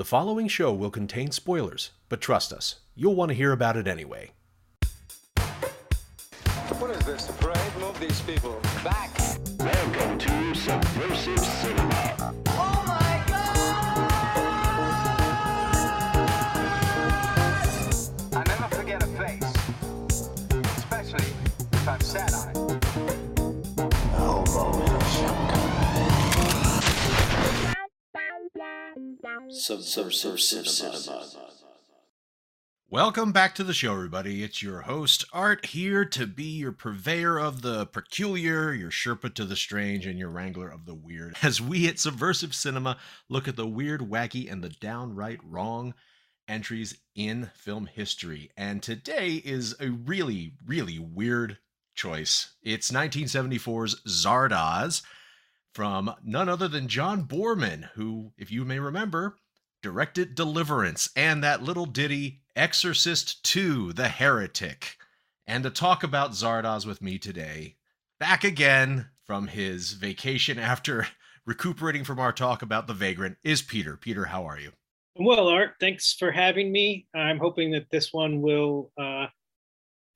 The following show will contain spoilers, but trust us, you'll want to hear about it anyway. What is this, a parade? Move these people back. Welcome to Subversive Cinema. Subversive Cinema. Welcome back to the show, everybody. It's your host, Art, here to be your purveyor of the peculiar, your Sherpa to the strange, and your wrangler of the weird. As we at Subversive Cinema look at the weird, wacky, and the downright wrong entries in film history. And today is a really, really weird choice. It's 1974's Zardoz from none other than John Boorman, who, if you may remember, directed Deliverance and that little ditty Exorcist 2 The Heretic. And to talk about Zardoz with me today, back again from his vacation after recuperating from our talk about The Vagrant, is Peter. Peter, how are you? Well, Art, thanks for having me. I'm hoping that this one will uh,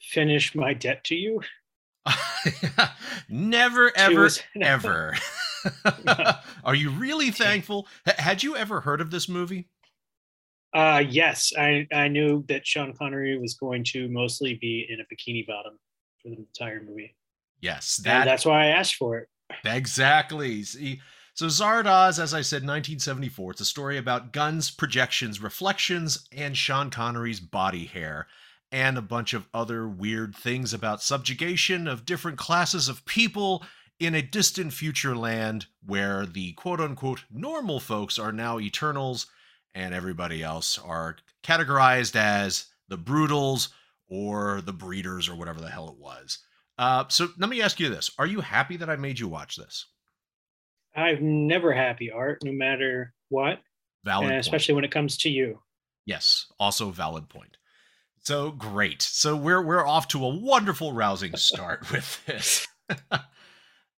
finish my debt to you. Never, ever, was- ever. are you really thankful? H- Had you ever heard of this movie? Uh, yes, I, I knew that Sean Connery was going to mostly be in a bikini bottom for the entire movie. Yes, and that that's why I asked for it. Exactly. See, so Zardoz, as I said, 1974. It's a story about guns, projections, reflections, and Sean Connery's body hair, and a bunch of other weird things about subjugation of different classes of people in a distant future land where the quote unquote normal folks are now eternals and everybody else are categorized as the brutals or the breeders or whatever the hell it was. Uh, so let me ask you this: Are you happy that I made you watch this? I'm never happy, Art, no matter what, Valid, point. especially when it comes to you. yes, also valid point. So great. So we're we're off to a wonderful, rousing start with this.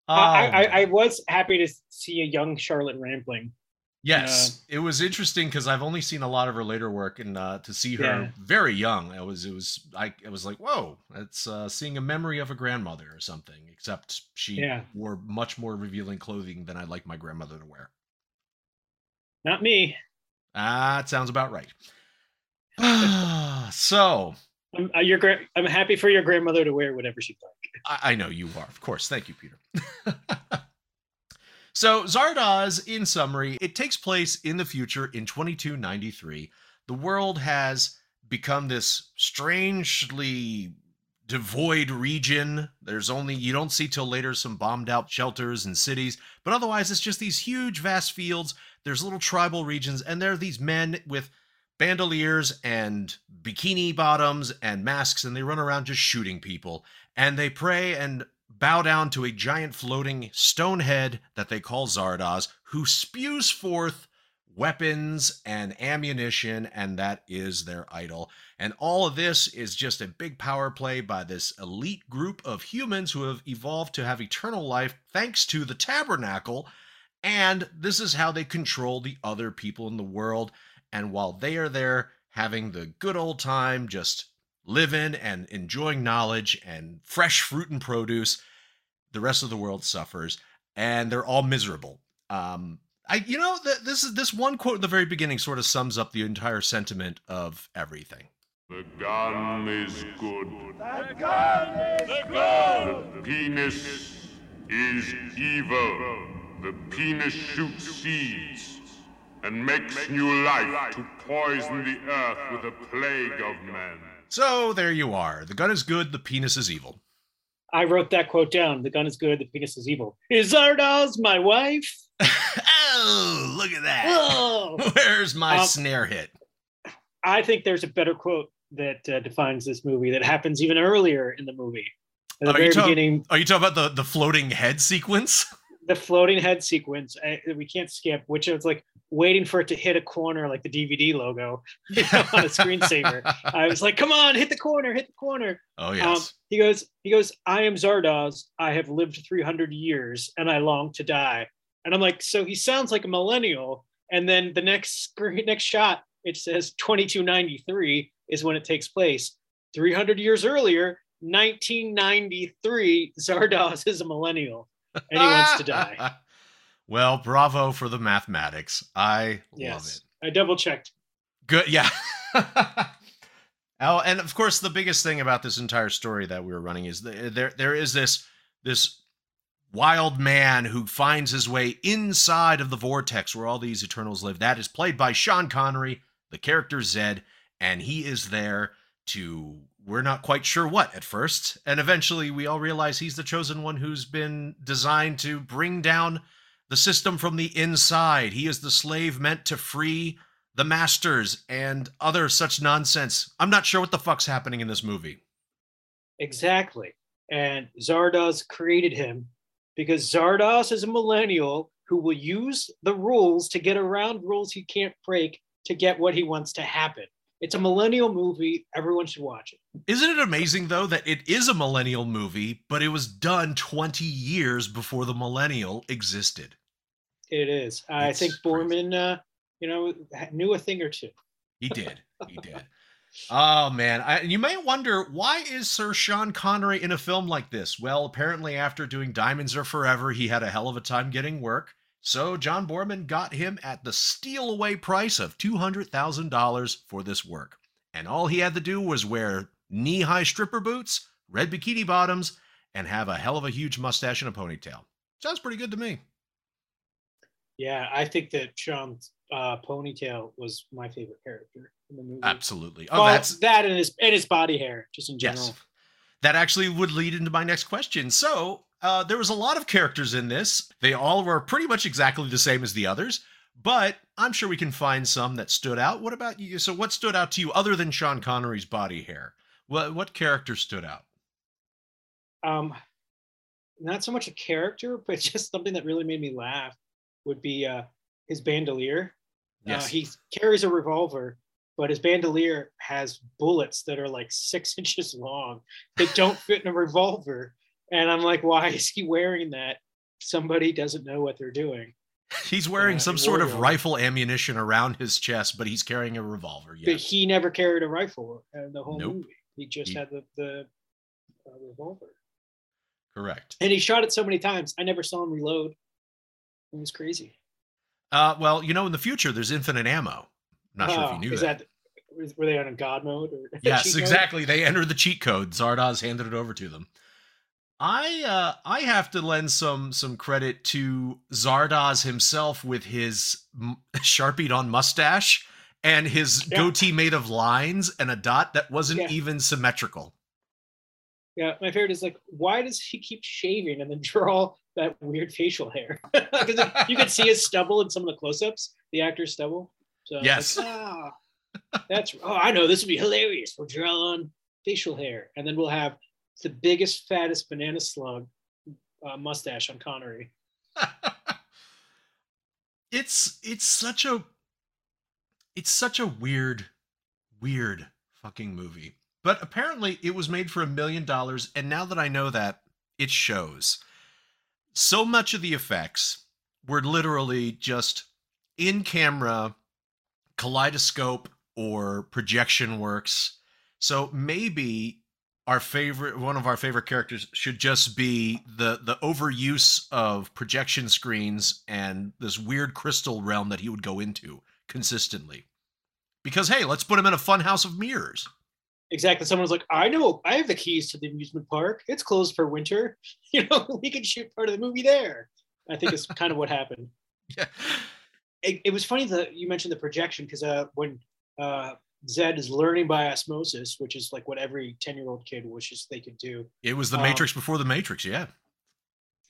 I, I, Um, I was happy to see a young Charlotte Rampling. yes, it was interesting because I've only seen a lot of her later work, and uh, to see her Yeah. very young, it was it was I it was like whoa, it's uh, seeing a memory of a grandmother or something. Except she Yeah. wore much more revealing clothing than I'd like my grandmother to wear. Not me. Ah, it sounds about right. so I'm, uh, your gra- I'm happy for your grandmother to wear whatever she'd like. I, I know you are, of course. Thank you, Peter. so Zardoz, in summary, it takes place in the future in 2293. The world has become this strangely devoid region. There's only you don't see till later some bombed out shelters and cities, but otherwise it's just these huge vast fields. There's little tribal regions and there are these men with bandoliers and bikini bottoms and masks and they run around just shooting people and they pray and bow down to a giant floating stone head that they call Zardoz, who spews forth weapons and ammunition, and that is their idol. And all of this is just a big power play by this elite group of humans who have evolved to have eternal life thanks to the tabernacle. And this is how they control the other people in the world. And while they are there having the good old time, just living and enjoying knowledge and fresh fruit and produce, the rest of the world suffers, and they're all miserable. Um, I, you know, th- this is this one quote at the very beginning sort of sums up the entire sentiment of everything. The gun is good. The gun is good. The penis is evil. The penis shoots seeds and makes new life to poison the earth with a plague of men. So there you are. The gun is good. The penis is evil. I wrote that quote down. The gun is good, the penis is evil. Is Zardoz my wife? oh, look at that. Oh. Where's my Um, snare hit? I think there's a better quote that uh, defines this movie that happens even earlier in the movie. At the Are you very talk- beginning, Are you talking about the, the floating head sequence? the floating head sequence, I, we can't skip, which is like waiting for it to hit a corner like the DVD logo you know, on a screensaver. I was like, come on, hit the corner, hit the corner. Oh Um, yes. he goes, he goes, I am Zardoz. I have lived 300 years and I long to die. And I'm like, so he sounds like a millennial and then the next screen, next shot, it says 2293 is when it takes place. 300 years earlier, 1993, Zardoz is a millennial and he wants to die. well, bravo for the mathematics. I love it. I double checked. Good, yeah. oh, and of course, the biggest thing about this entire story that we were running is there there is this this wild man who finds his way inside of the vortex where all these Eternals live. That is played by Sean Connery, the character Zed, and he is there to we're not quite sure what at first, and eventually we all realize he's the chosen one who's been designed to bring down the system from the inside. He is the slave meant to free the masters and other such nonsense. I'm not sure what the fuck's happening in this movie. Exactly. And Zardoz created him because Zardoz is a millennial who will use the rules to get around rules he can't break to get what he wants to happen. It's a millennial movie. Everyone should watch it. Isn't it amazing though that it is a millennial movie, but it was done 20 years before the millennial existed? It is. I think. Boorman, uh, you know, knew a thing or two. He did. He did. Oh man, I, you may wonder why is Sir Sean Connery in a film like this? Well, apparently after doing Diamonds Are Forever, he had a hell of a time getting work. So John Boorman got him at the steal away price of $200,000 for this work. And all he had to do was wear knee-high stripper boots, red bikini bottoms, and have a hell of a huge mustache and a ponytail. Sounds pretty good to me. Yeah, I think that Sean's uh, ponytail was my favorite character in the movie. Absolutely. Oh, Well, that's that and his and his body hair, just in general. Yes. That actually would lead into my next question. So, uh, there was a lot of characters in this. They all were pretty much exactly the same as the others, but I'm sure we can find some that stood out. What about you? So, what stood out to you other than Sean Connery's body hair? What what character stood out? um not so much a character but just something that really made me laugh would be uh his bandolier uh, he carries a revolver but his bandolier has bullets that are like six inches long that don't fit in a revolver and i'm like why is he wearing that somebody doesn't know what they're doing he's wearing uh, some sort of rifle ammunition around his chest, but he's carrying a revolver. but he never carried a rifle uh, the whole Nope. movie he just He- had the, the uh, revolver Correct. and he shot it so many times i never saw him reload it was crazy Uh, well, you know, in the future, there's infinite ammo. I'm not sure if you Oh, knew is that. that. Were they on a god mode or? Yes, mode? exactly. They entered the cheat code. Zardoz handed it over to them. I uh, I have to lend some some credit to Zardoz himself with his m- sharpied on mustache and his Yeah. goatee made of lines and a dot that wasn't Yeah. even symmetrical. Yeah, my favorite is like, why does he keep shaving and then draw that weird facial hair? Because you could see his stubble in some of the close-ups, the actor's stubble. So Yes. like, ah, that's oh, I know this would be hilarious. We'll draw on facial hair, and then we'll have the biggest, fattest banana slug uh, mustache on Connery. it's it's such a it's such a weird weird fucking movie. But apparently it was made for a million dollars and now that i know that it shows. So much of the effects were literally just in camera kaleidoscope or projection works. So maybe our favorite one of our favorite characters should just be the the overuse of projection screens and this weird crystal realm that he would go into consistently because hey let's put him in a fun house of mirrors Exactly. Someone's like, I know, I have the keys to the amusement park. It's closed for winter. You know, we can shoot part of the movie there. I think it's kind of what happened. yeah it, it was funny that you mentioned the projection because uh, when uh, Zed is learning by osmosis, which is like what every 10 year old kid wishes they could do, it was the Um, matrix before the matrix yeah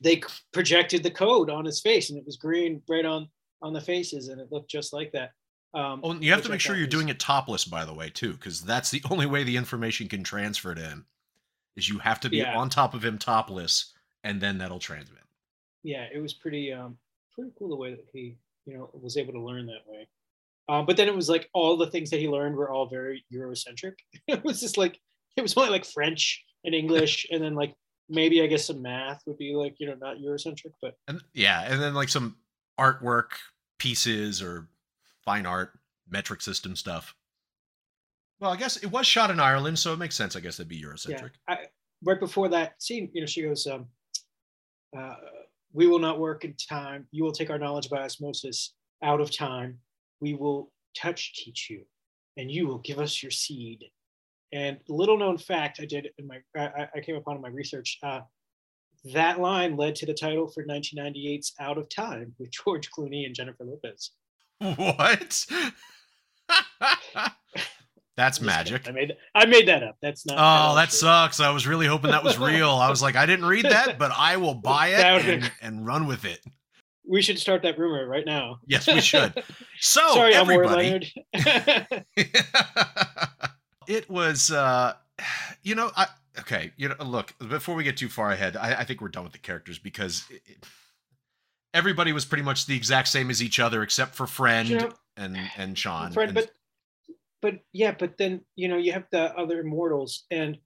they projected the code on his face and it was green right on on the faces and it looked just like that. Um, oh, you have to make sure you're was- doing it topless by the way too because that's the only way the information can transfer to him is you have to be Yeah. on top of him topless and then that'll transmit Yeah, it was pretty um pretty cool the way that he you know was able to learn that way. Um, but then it was like all the things that he learned were all very Eurocentric. it was just like it was only like French and English, and then like maybe I guess some math would be like you know not Eurocentric, but and yeah and then like some artwork pieces or fine art, metric system stuff. Well, I guess it was shot in Ireland, so it makes sense. I guess it'd be Eurocentric. Yeah. I, right before that scene, you know, she goes, um, uh, "We will not work in time. You will take our knowledge by osmosis out of time. We will touch teach you, and you will give us your seed." And little known fact, I did in my I, I came upon in my research. Uh, that line led to the title for 1998's Out of Time with George Clooney and Jennifer Lopez. What? That's magic. I made I made that up. That's not. Oh, that true. sucks. I was really hoping that was real. I was like, I didn't read that, but I will buy it and, and, run with it. We should start that rumor right now. Yes, we should. So, Sorry, everybody, it was, uh, you know, I okay. You know, look. Before we get too far ahead, I, I think we're done with the characters because it, everybody was pretty much the exact same as each other, except for friend you know, and and Sean. Friend, and, but but yeah, but then you know you have the other immortals, and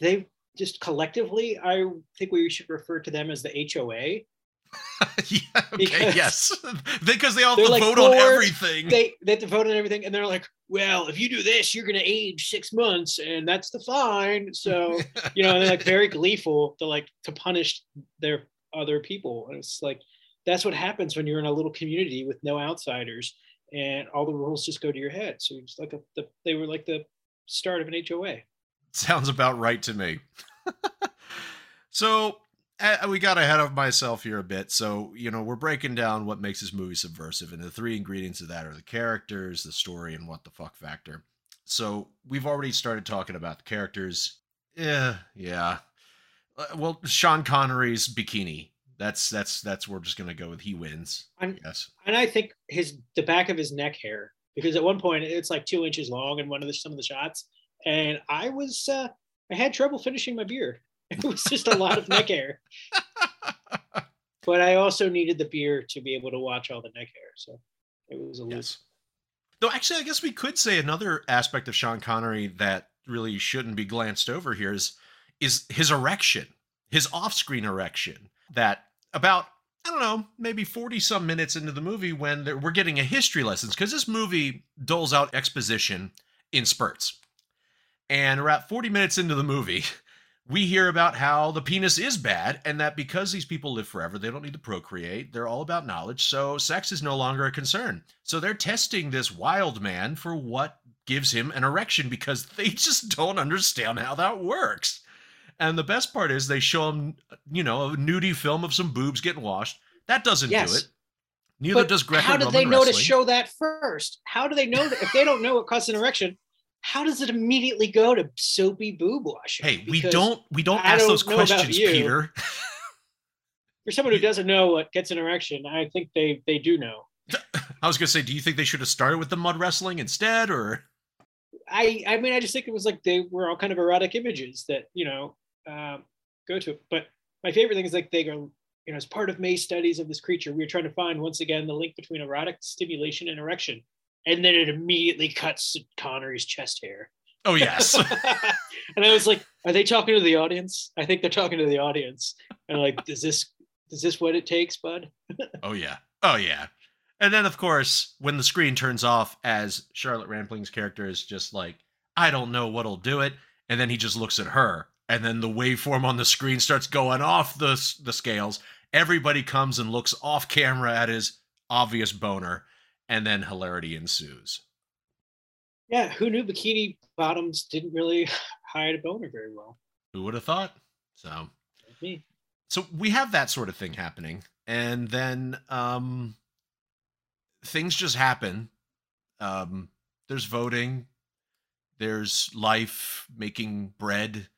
they just collectively, I think we should refer to them as the HOA. yeah, okay, because yes, because they all have to like vote on everything. They they have to vote on everything, and they're like, "Well, if you do this, you're going to age six months, and that's the fine." So you know, they're like very gleeful to like to punish their other people, and it's like that's what happens when you're in a little community with no outsiders and all the rules just go to your head. So it's like a, the, they were like the start of an HOA. Sounds about right to me. so we got ahead of myself here a bit. So, you know, we're breaking down what makes this movie subversive. And the three ingredients of that are the characters, the story, and what the fuck factor. So we've already started talking about the characters. Yeah, yeah. Uh, well, Sean Connery's bikini that's that's that's where we're just gonna go with he wins. Yes. And I think his the back of his neck hair because at one point it's like two inches long in one of the some of the shots, and I was uh, I had trouble finishing my beer. It was just a lot of neck hair. But I also needed the beer to be able to watch all the neck hair, so it was a yes. Though actually, I guess we could say another aspect of Sean Connery that really shouldn't be glanced over here is is his erection, his off-screen erection that about I don't know, maybe 40 some minutes into the movie when we're getting a history lessons because this movie doles out exposition in spurts. And we're at 40 minutes into the movie, we hear about how the penis is bad and that because these people live forever, they don't need to procreate. They're all about knowledge. So sex is no longer a concern. So they're testing this wild man for what gives him an erection because they just don't understand how that works. And the best part is they show him, you know, a nudie film of some boobs getting washed. That doesn't yes. do it. Neither but does Greco. How did they know wrestling. to show that first? How do they know that if they don't know what causes an erection? How does it immediately go to soapy boob washing? Hey, because we don't we don't I ask don't those questions, Peter. For someone who doesn't know what gets an erection, I think they they do know. I was gonna say, do you think they should have started with the mud wrestling instead, or? I I mean, I just think it was like they were all kind of erotic images that you know um, go to it. But my favorite thing is like they go, you know, as part of May's studies of this creature, we are trying to find once again the link between erotic stimulation and erection. And then it immediately cuts Connery's chest hair. Oh yes. and I was like, are they talking to the audience? I think they're talking to the audience. And like, is this is this what it takes, bud? oh yeah. Oh yeah. And then of course, when the screen turns off as Charlotte Rampling's character is just like, I don't know what'll do it. And then he just looks at her and then the waveform on the screen starts going off the the scales. Everybody comes and looks off camera at his obvious boner, and then hilarity ensues. Yeah, who knew bikini bottoms didn't really hide a boner very well? Who would have thought? So, me. So we have that sort of thing happening, and then um, things just happen. Um, there's voting. There's life making bread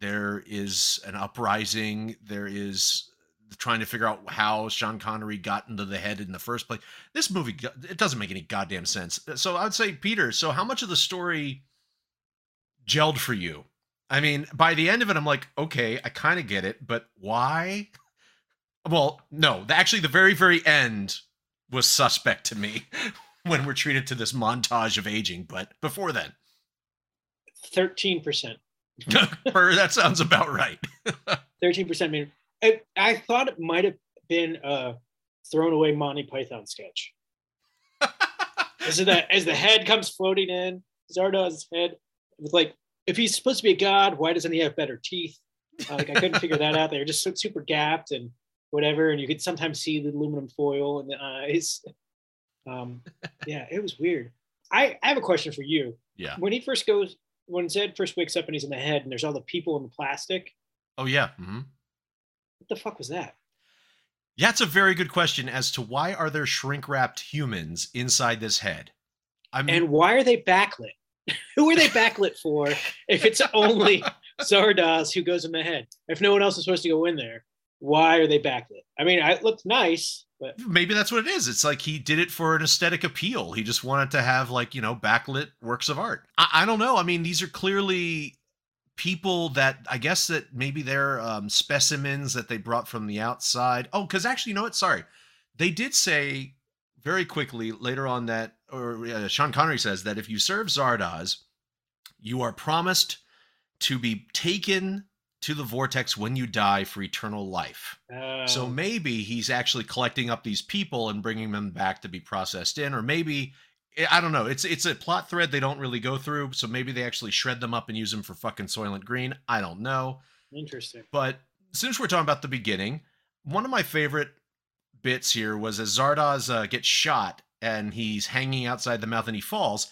there is an uprising. There is trying to figure out how Sean Connery got into the head in the first place. This movie it doesn't make any goddamn sense. So I'd say Peter, so how much of the story gelled for you? I mean, by the end of it I'm like, okay, I kind of get it, but why? Well, no, actually the very very end was suspect to me when we're treated to this montage of aging, but before then 13%. that sounds about right. Thirteen percent. Mean, I, I thought it might have been a thrown away Monty Python sketch. as the as the head comes floating in, Zardoz head with like if he's supposed to be a god, why doesn't he have better teeth? Uh, like I couldn't figure that out. They were just so, super gapped and whatever, and you could sometimes see the aluminum foil in the eyes. Um, yeah, it was weird. I, I have a question for you. Yeah. When he first goes, when Zed first wakes up and he's in the head, and there's all the people in the plastic. Oh yeah. hmm What the fuck was that? Yeah, it's a very good question as to why are there shrink wrapped humans inside this head? I mean, And why are they backlit? Who are they backlit for if it's only Zardoz who goes in the head? If no one else is supposed to go in there, why are they backlit? I mean, it looked nice, but maybe that's what it is. It's like he did it for an aesthetic appeal. He just wanted to have like you know backlit works of art. I, I don't know. I mean, these are clearly people that I guess that maybe they're um, specimens that they brought from the outside. Oh, because actually, you know what? Sorry, they did say very quickly later on that, or uh, Sean Connery says that if you serve Zardoz, you are promised to be taken to the vortex when you die for eternal life. So maybe he's actually collecting up these people and bringing them back to be processed in, or maybe I don't know. It's it's a plot thread they don't really go through, so maybe they actually shred them up and use them for fucking Soylent Green. I don't know. interesting. But since we're talking about the beginning, one of my favorite bits here was as Zardoz uh, gets shot and he's hanging outside the mouth and he falls.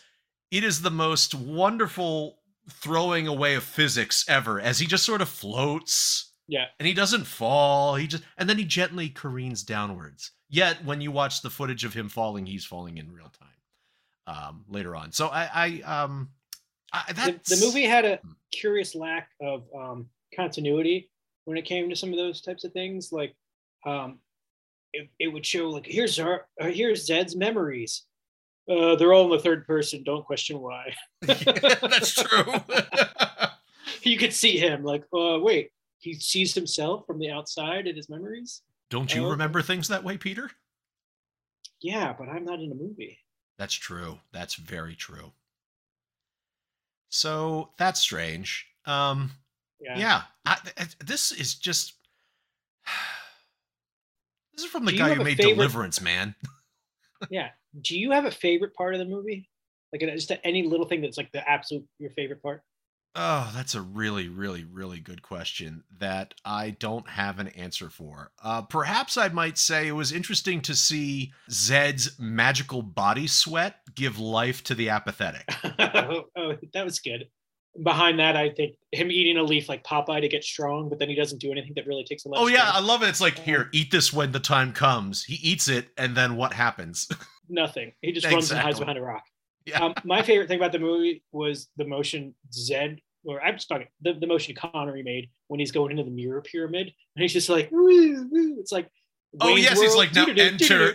It is the most wonderful throwing away of physics ever, as he just sort of floats Yeah, and he doesn't fall. He just and then he gently careens downwards. Yet when you watch the footage of him falling, he's falling in real time um, later on. So I, I um, I, the, that's, the movie had a curious lack of um, continuity when it came to some of those types of things. Like, um, it, it would show like here's our uh, here's Zed's memories. Uh, they're all in the third person. Don't question why. that's true. you could see him like, uh, wait, he sees himself from the outside in his memories. Don't you Oh. remember things that way, Peter? Yeah, but I'm not in a movie. That's true. That's very true. So that's strange. Um, Yeah. yeah, I, I- this is just. This is from the Do guy who made favorite- Deliverance, man. Yeah. Do you have a favorite part of the movie? Like just any little thing that's like the absolute your favorite part? Oh, that's a really, really, really good question that I don't have an answer for. Uh, perhaps I might say it was interesting to see Zed's magical body sweat give life to the apathetic. oh, oh, that was good. Behind that, I think him eating a leaf like Popeye to get strong, but then he doesn't do anything that really takes a lot. Oh yeah, I love it. It's like here, eat this when the time comes. He eats it, and then what happens? nothing. He just runs and hides behind a rock. yeah, Um, my favorite thing about the movie was the motion Zed, or I'm just talking the, the motion Connery made when he's going into the mirror pyramid, and he's just like, woo, woo. it's like, Oh, Wayne's yes, he's like, now enter.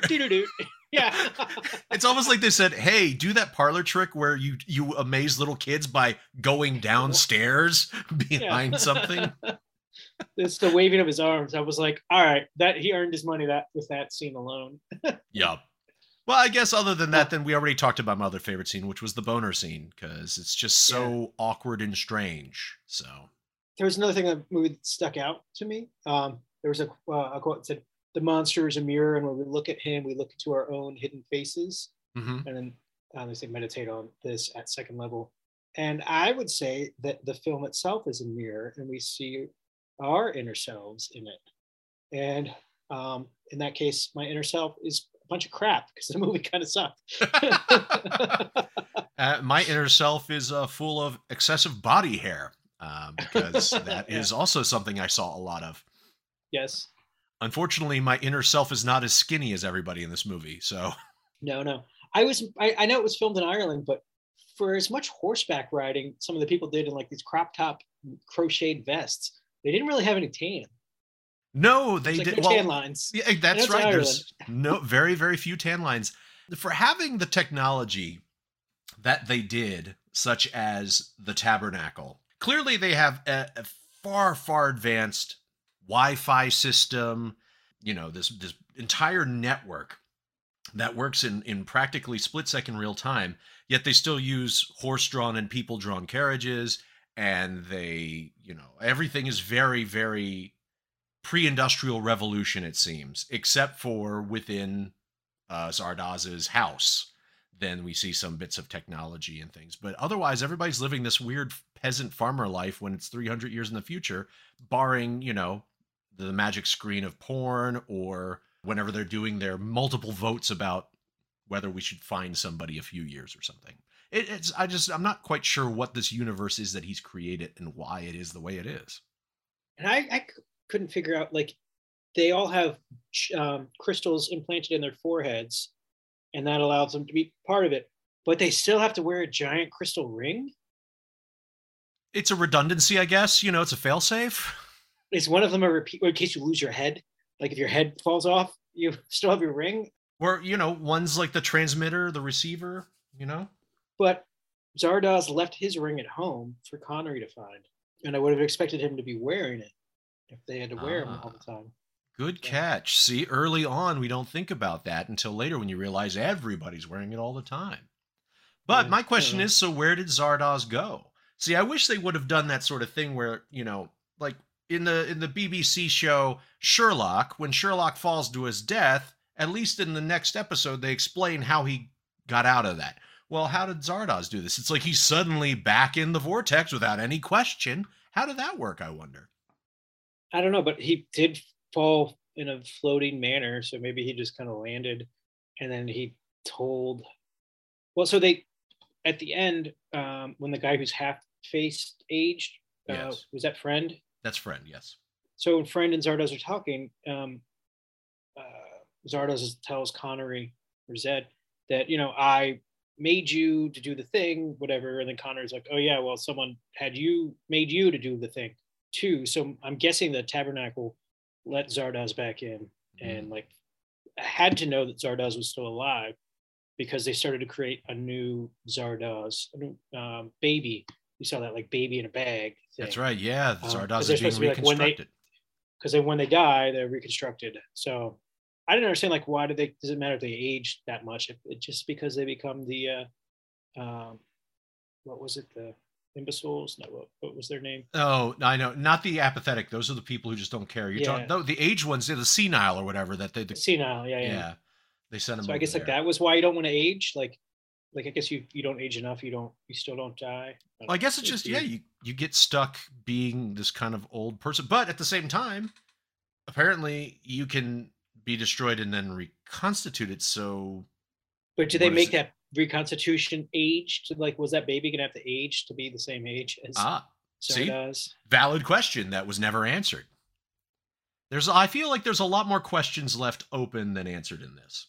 yeah. it's almost like they said, "Hey, do that parlor trick where you you amaze little kids by going downstairs behind something." it's the waving of his arms. I was like, all right, that he earned his money that with that scene alone. Yup. Well, I guess other than that, then we already talked about my other favorite scene, which was the boner scene, because it's just so awkward and strange. So There was another thing that movie that stuck out to me. Um, there was a, uh, a quote that said, "The monster is a mirror, and when we look at him, we look into our own hidden faces." mhm. And then um, they say meditate on this at second level. And I would say that the film itself is a mirror, and we see our inner selves in it. And um, in that case, my inner self is a bunch of crap because the movie kind of sucked. uh, my inner self is uh, full of excessive body hair, uh, because that is Yeah. also something I saw a lot of. yes. Unfortunately, my inner self is not as skinny as everybody in this movie. So No, no. I was I, I know it was filmed in Ireland, but for as much horseback riding some of the people did in like these crop top crocheted vests, they didn't really have any tan. No, they like did. no well, tan lines. Yeah, eh, that's it's right. Ireland. There's no very, very few tan lines. For having the technology that they did, such as the tabernacle, clearly they have a, a far, far advanced Wi-Fi system. You know, this this entire network that works in in practically split second real time. Yet they still use horse-drawn and people-drawn carriages, and they, you know, everything is very, very pre-industrial revolution it seems except for within uh, Zardoz's house then we see some bits of technology and things. But otherwise, everybody's living this weird peasant farmer life when it's 300 years in the future, barring, you know, the magic screen of porn or whenever they're doing their multiple votes about whether we should find somebody a few years or something. It, it's I just I'm not quite sure what this universe is that he's created and why it is the way it is. And I, I couldn't figure out like they all have um, crystals implanted in their foreheads, and that allows them to be part of it. But they still have to wear a giant crystal ring. It's a redundancy, I guess. You know, it's a failsafe. Is one of them a repeat in case you lose your head? Like if your head falls off, you still have your ring. Or you know, one's like the transmitter, the receiver. You know. But Zardoz left his ring at home for Connery to find, and I would have expected him to be wearing it if they had to wear them all the ah, time. Good Yeah. catch. See, early on, we don't think about that until later when you realize everybody's wearing it all the time. But Yeah, my question yeah. is so where did Zardoz go? See, I wish they would have done that sort of thing where, you know, like in the in the BBC show Sherlock, when Sherlock falls to his death, at least in the next episode they explain how he got out of that. Well, how did Zardoz do this? It's like he's suddenly back in the vortex without any question. How did that work, I wonder? I don't know, but he did fall in a floating manner, so maybe he just kind of landed, and then he told. Well, so they at the end um, when the guy who's half faced aged uh, Yes. was that friend. That's friend, yes. So when friend and Zardoz are talking, um, uh, Zardoz tells Connery or Zed that you know I made you to do the thing, whatever, and then Connery's like, oh yeah, well someone had you made you to do the thing too. So I'm guessing the Tabernacle let Zardoz back in and like had to know that Zardoz was still alive because they started to create a new Zardoz, a new um, baby. You saw that like baby in a bag. That's right. Yeah, Um, 'cause Zardoz they're is being be, like, when they- reconstructed. because then when they die, they're reconstructed. So I didn't understand like why do they does it matter if they age that much? If it just because they become the uh, um, what was it the imbeciles? No, what, what was their name? Oh, I know. Not the apathetic. Those are the people who just don't care. You're Yeah. talking no, the age ones, the senile or whatever that they. The, Senile, yeah, yeah. yeah. they send them. So I guess like that was why you don't want to age. Like, like I guess you you don't age enough. You don't you still don't die. don't Well, I guess it's just yeah, you you get stuck being this kind of old person, but at the same time, apparently you can be destroyed and then reconstituted. So But do they make it? that reconstitution age to like was that baby gonna have to age to be the same age as ah, see? Zardoz? valid question that was never answered. There's I feel like there's a lot more questions left open than answered in this.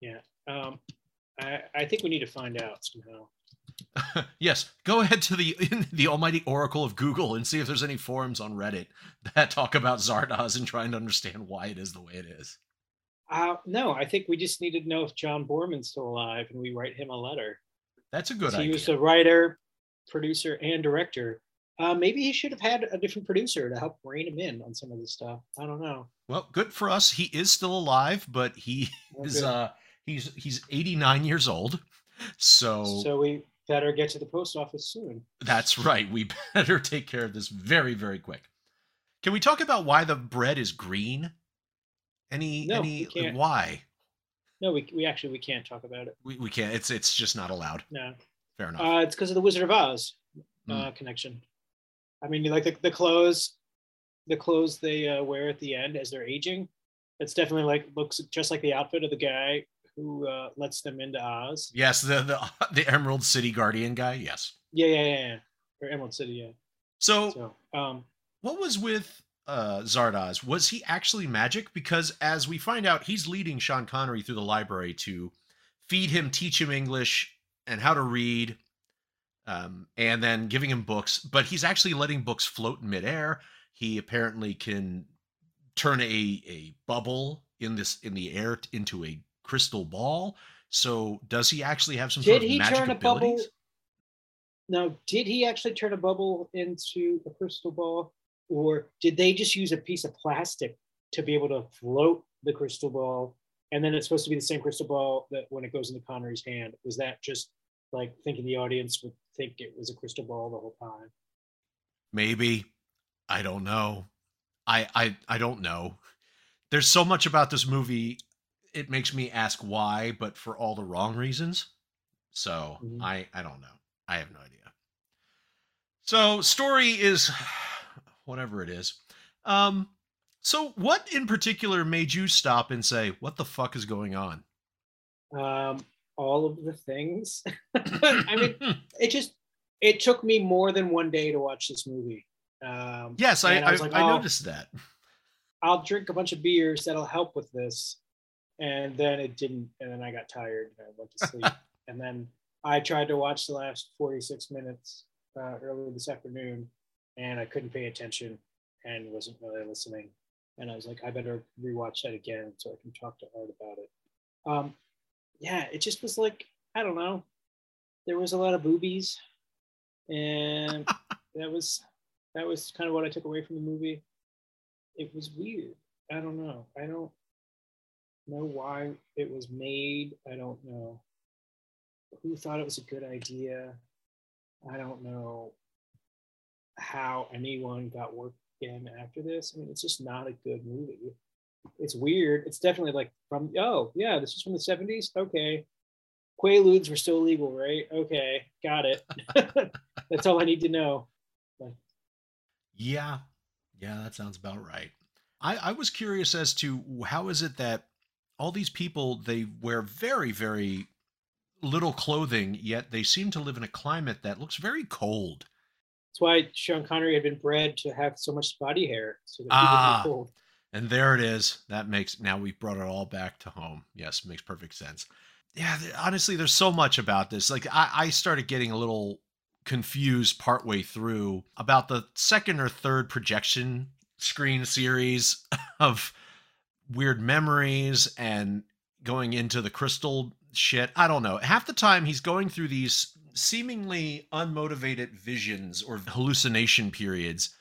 Yeah. Um, I I think we need to find out somehow. yes, go ahead to the the almighty oracle of Google and see if there's any forums on Reddit that talk about Zardoz and trying to understand why it is the way it is. Uh, no, I think we just need to know if John Boorman's still alive, and we write him a letter. That's a good idea. he was a writer, producer, and director. Uh, maybe he should have had a different producer to help rein him in on some of this stuff. I don't know. Well, good for us. He is still alive, but he is uh he's he's 89 years old. So, so we better get to the post office soon. that's right. We better take care of this very very quick. Can we talk about why the bread is green? Any No, any why? No, we, we actually we can't talk about it. We, we can't. It's it's just not allowed. No, Fair enough. uh, it's because of the Wizard of Oz Hmm. uh, connection. I mean, you like the, the clothes, the clothes they uh, wear at the end as they're aging. It's definitely like looks just like the outfit of the guy who uh, lets them into Oz. yes, the the the Emerald City Guardian guy. Yes. Yeah, yeah, yeah, yeah. Or Emerald City, yeah. So, So, um, what was with uh, Zardoz? Was he actually magic? Because as we find out, he's leading Sean Connery through the library to feed him, teach him English and how to read, um, and then giving him books. But he's actually letting books float in midair. He apparently can turn a a bubble in this in the air into a crystal ball. So does he actually have some did sort of he magic turn a abilities? bubble? No, did he actually turn a bubble into a crystal ball, or did they just use a piece of plastic to be able to float the crystal ball? And then it's supposed to be the same crystal ball that when it goes into Connery's hand. Was that just like thinking the audience would think it was a crystal ball the whole time? maybe i don't know i i i don't know there's so much about this movie it makes me ask why, but for all the wrong reasons. So Mhm. I I don't know. I have no idea. So story is whatever it is. Um so what in particular made you stop and say, what the fuck is going on? Um, all of the things. I mean, it just it took me more than one day to watch this movie. Um, yes, I I, was like, I "Oh, noticed that. I'll drink a bunch of beers that'll help with this, and then it didn't, and then I got tired and I went to sleep, and then I tried to watch the last forty six minutes uh, earlier this afternoon, and I couldn't pay attention and wasn't really listening, and I was like, I better rewatch that again so I can talk to Art about it. Um, yeah, it just was like I don't know. There was a lot of boobies, and that was that was kind of what I took away from the movie. It was weird. I don't know. I don't know why it was made. I don't know who thought it was a good idea. I don't know how anyone got work again after this. I mean, it's just not a good movie. It's weird. It's definitely like from oh yeah, this is from the seventies. Okay, Quaaludes were still legal, right? Okay, got it. That's all I need to know. Yeah. Yeah, that sounds about right. I, I was curious as to how is it that all these people they wear very, very little clothing, yet they seem to live in a climate that looks very cold. That's why Sean Connery had been bred to have so much body hair, so that Ah. would be cold. And there it is. That makes now we've brought it all back to home. Yes, makes perfect sense. Yeah, honestly, there's so much about this. Like I, I started getting a little confused partway through about the second or third projection screen series of weird memories and going into the crystal shit. I don't know. Half the time he's going through these seemingly unmotivated visions or hallucination periods.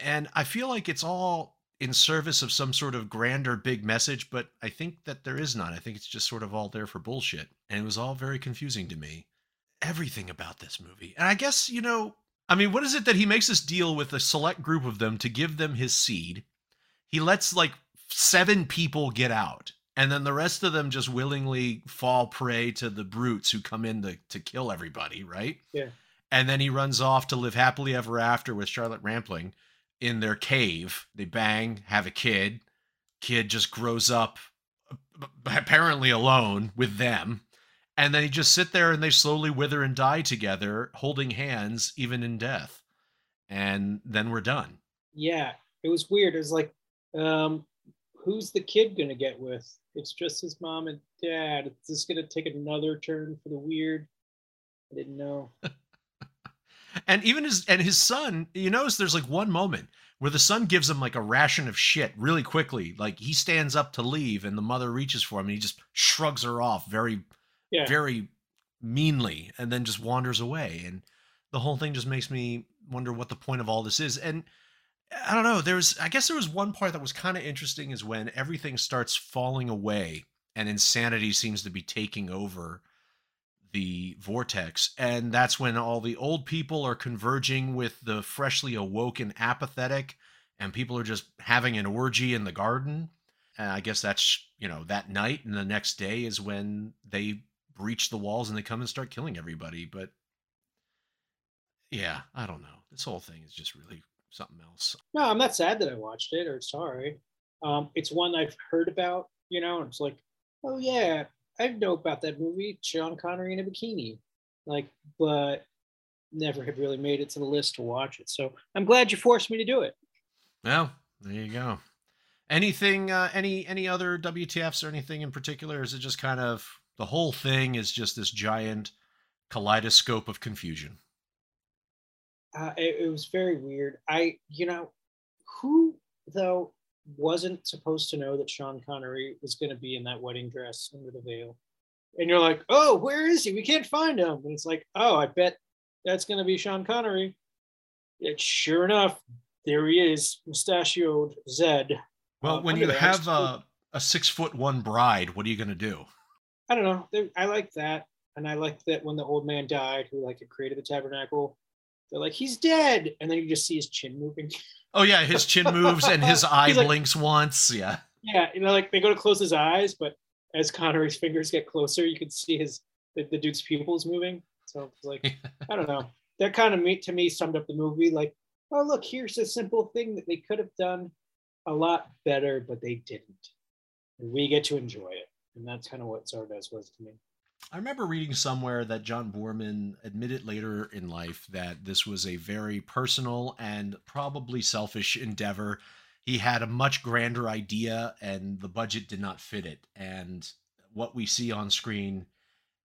And I feel like it's all in service of some sort of grander big message, but I think that there is none. I think it's just sort of all there for bullshit. And it was all very confusing to me. Everything about this movie. And I guess, you know, I mean, what is it that he makes this deal with a select group of them to give them his seed? He lets like seven people get out, and then the rest of them just willingly fall prey to the brutes who come in to, to kill everybody, right? Yeah. And then he runs off to live happily ever after with Charlotte Rampling in their cave. They bang, have a kid. Kid just grows up uh, apparently alone with them. And then he just sit there and they slowly wither and die together, holding hands even in death. And then we're done. Yeah, it was weird. It was like, um, who's the kid gonna get with? It's just his mom and dad. Is this gonna take another turn for the weird? I didn't know. And even his and his son, you notice there's like one moment where the son gives him like a ration of shit really quickly. Like he stands up to leave and the mother reaches for him and he just shrugs her off very Yeah, very meanly and then just wanders away and the whole thing just makes me wonder what the point of all this is and i don't know there was i guess there was one part that was kind of interesting is when everything starts falling away and insanity seems to be taking over the vortex and that's when all the old people are converging with the freshly awoken apathetic and people are just having an orgy in the garden. And i guess that's you know that night and the next day is when they breach the walls and they come and start killing everybody but yeah i don't know. This whole thing is just really something else no, I'm not sad that I watched it or sorry. Um, it's one I've heard about, you know, and it's like, oh yeah, I know about that movie, Sean Connery in a bikini, like, but never had really made it to the list to watch it. So I'm glad you forced me to do it. well there you go anything uh any any other wtfs or anything in particular is it just kind of the whole thing is just this giant kaleidoscope of confusion uh, it, it was very weird. I, you know, who though wasn't supposed to know that Sean Connery was going to be in that wedding dress under the veil, and you're like, oh, where is he? We can't find him. And it's like, oh, I bet that's going to be Sean Connery. It sure enough, there he is, mustachioed Zed. well Um, when you have a, a six foot one bride what are you going to do I don't know. I like that, and I like that when the old man died, who like had created the tabernacle. They're like, he's dead, and then you just see his chin moving. oh yeah his chin moves and his eye like- blinks once yeah Yeah, you know, like they go to close his eyes, but as Connery's fingers get closer, you can see his the, the dude's pupils moving. So it's like I don't know. That kind of me to me summed up the movie. Like, oh look, here's a simple thing that they could have done a lot better, but they didn't, and we get to enjoy it. And that's kind of what Zardoz was to me. I remember reading somewhere that John Boorman admitted later in life that this was a very personal and probably selfish endeavor. He had a much grander idea and the budget did not fit it. And what we see on screen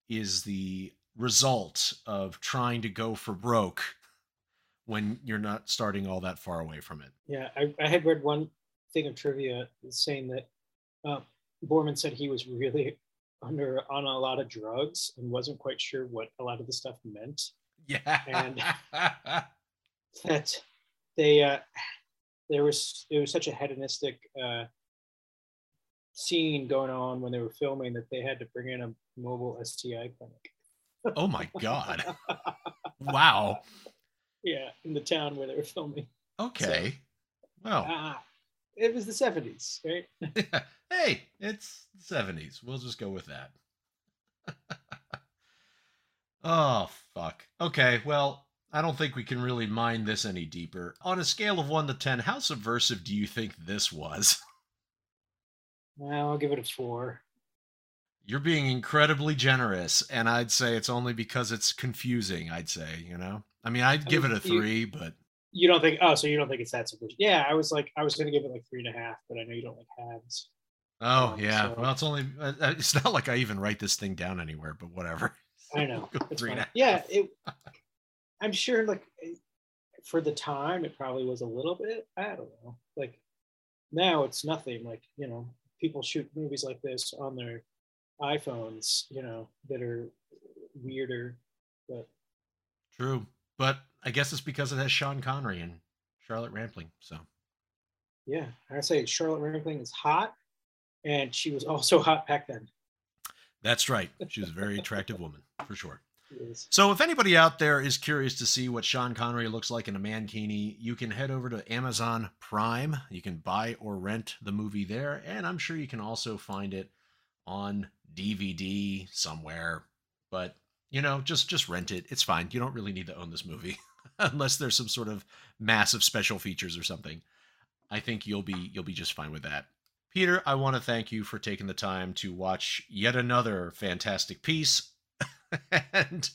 is the result of trying to go for broke when you're not starting all that far away from it. Yeah, I, I had read one thing of trivia saying that uh, Boorman said he was really under on a lot of drugs and wasn't quite sure what a lot of the stuff meant. Yeah, and that they uh, there was it was such a hedonistic uh, scene going on when they were filming that they had to bring in a mobile STI clinic. oh my god! wow. Yeah, in the town where they were filming. Okay. So, well, uh, it was the seventies, right? hey, it's the seventies. We'll just go with that. oh fuck. Okay, well, I don't think we can really mine this any deeper. On a scale of one to ten, how subversive do you think this was? Well, I'll give it a four. You're being incredibly generous, and I'd say it's only because it's confusing. I'd say, you know, I mean, I'd give mean, it a three, you, but you don't think? Oh, so you don't think it's that subversive? Yeah, I was like, I was gonna give it like three and a half, but I know you don't like halves. Oh um, yeah, so. well, it's only uh, uh, it's not like I even write this thing down anywhere, but whatever. I know. yeah, it. I'm sure, like, for the time, it probably was a little bit. I don't know. Like, now it's nothing. Like, you know, people shoot movies like this on their iPhones, you know, that are weirder. But true, but I guess it's because it has Sean Connery and Charlotte Rampling. So yeah, I say Charlotte Rampling is hot, and she was also hot back then. That's right. She was a very attractive woman for sure. So, if anybody out there is curious to see what Sean Connery looks like in a mankini, you can head over to Amazon Prime. You can buy or rent the movie there, and I'm sure you can also find it on DVD somewhere. But you know, just just rent it. It's fine. You don't really need to own this movie unless there's some sort of massive special features or something. I think you'll be you'll be just fine with that. Peter, I want to thank you for taking the time to watch yet another fantastic piece. and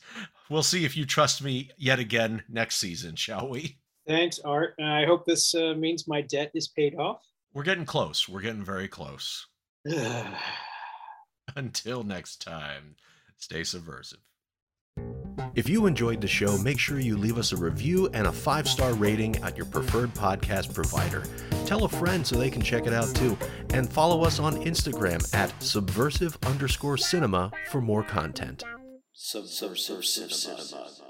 we'll see if you trust me yet again next season, shall we? Thanks, Art. I hope this uh, means my debt is paid off. We're getting close. We're getting very close. Until next time, stay subversive. If you enjoyed the show, make sure you leave us a review and a five star rating at your preferred podcast provider. Tell a friend so they can check it out too. And follow us on Instagram at subversive underscore cinema for more content. Subversive cinema.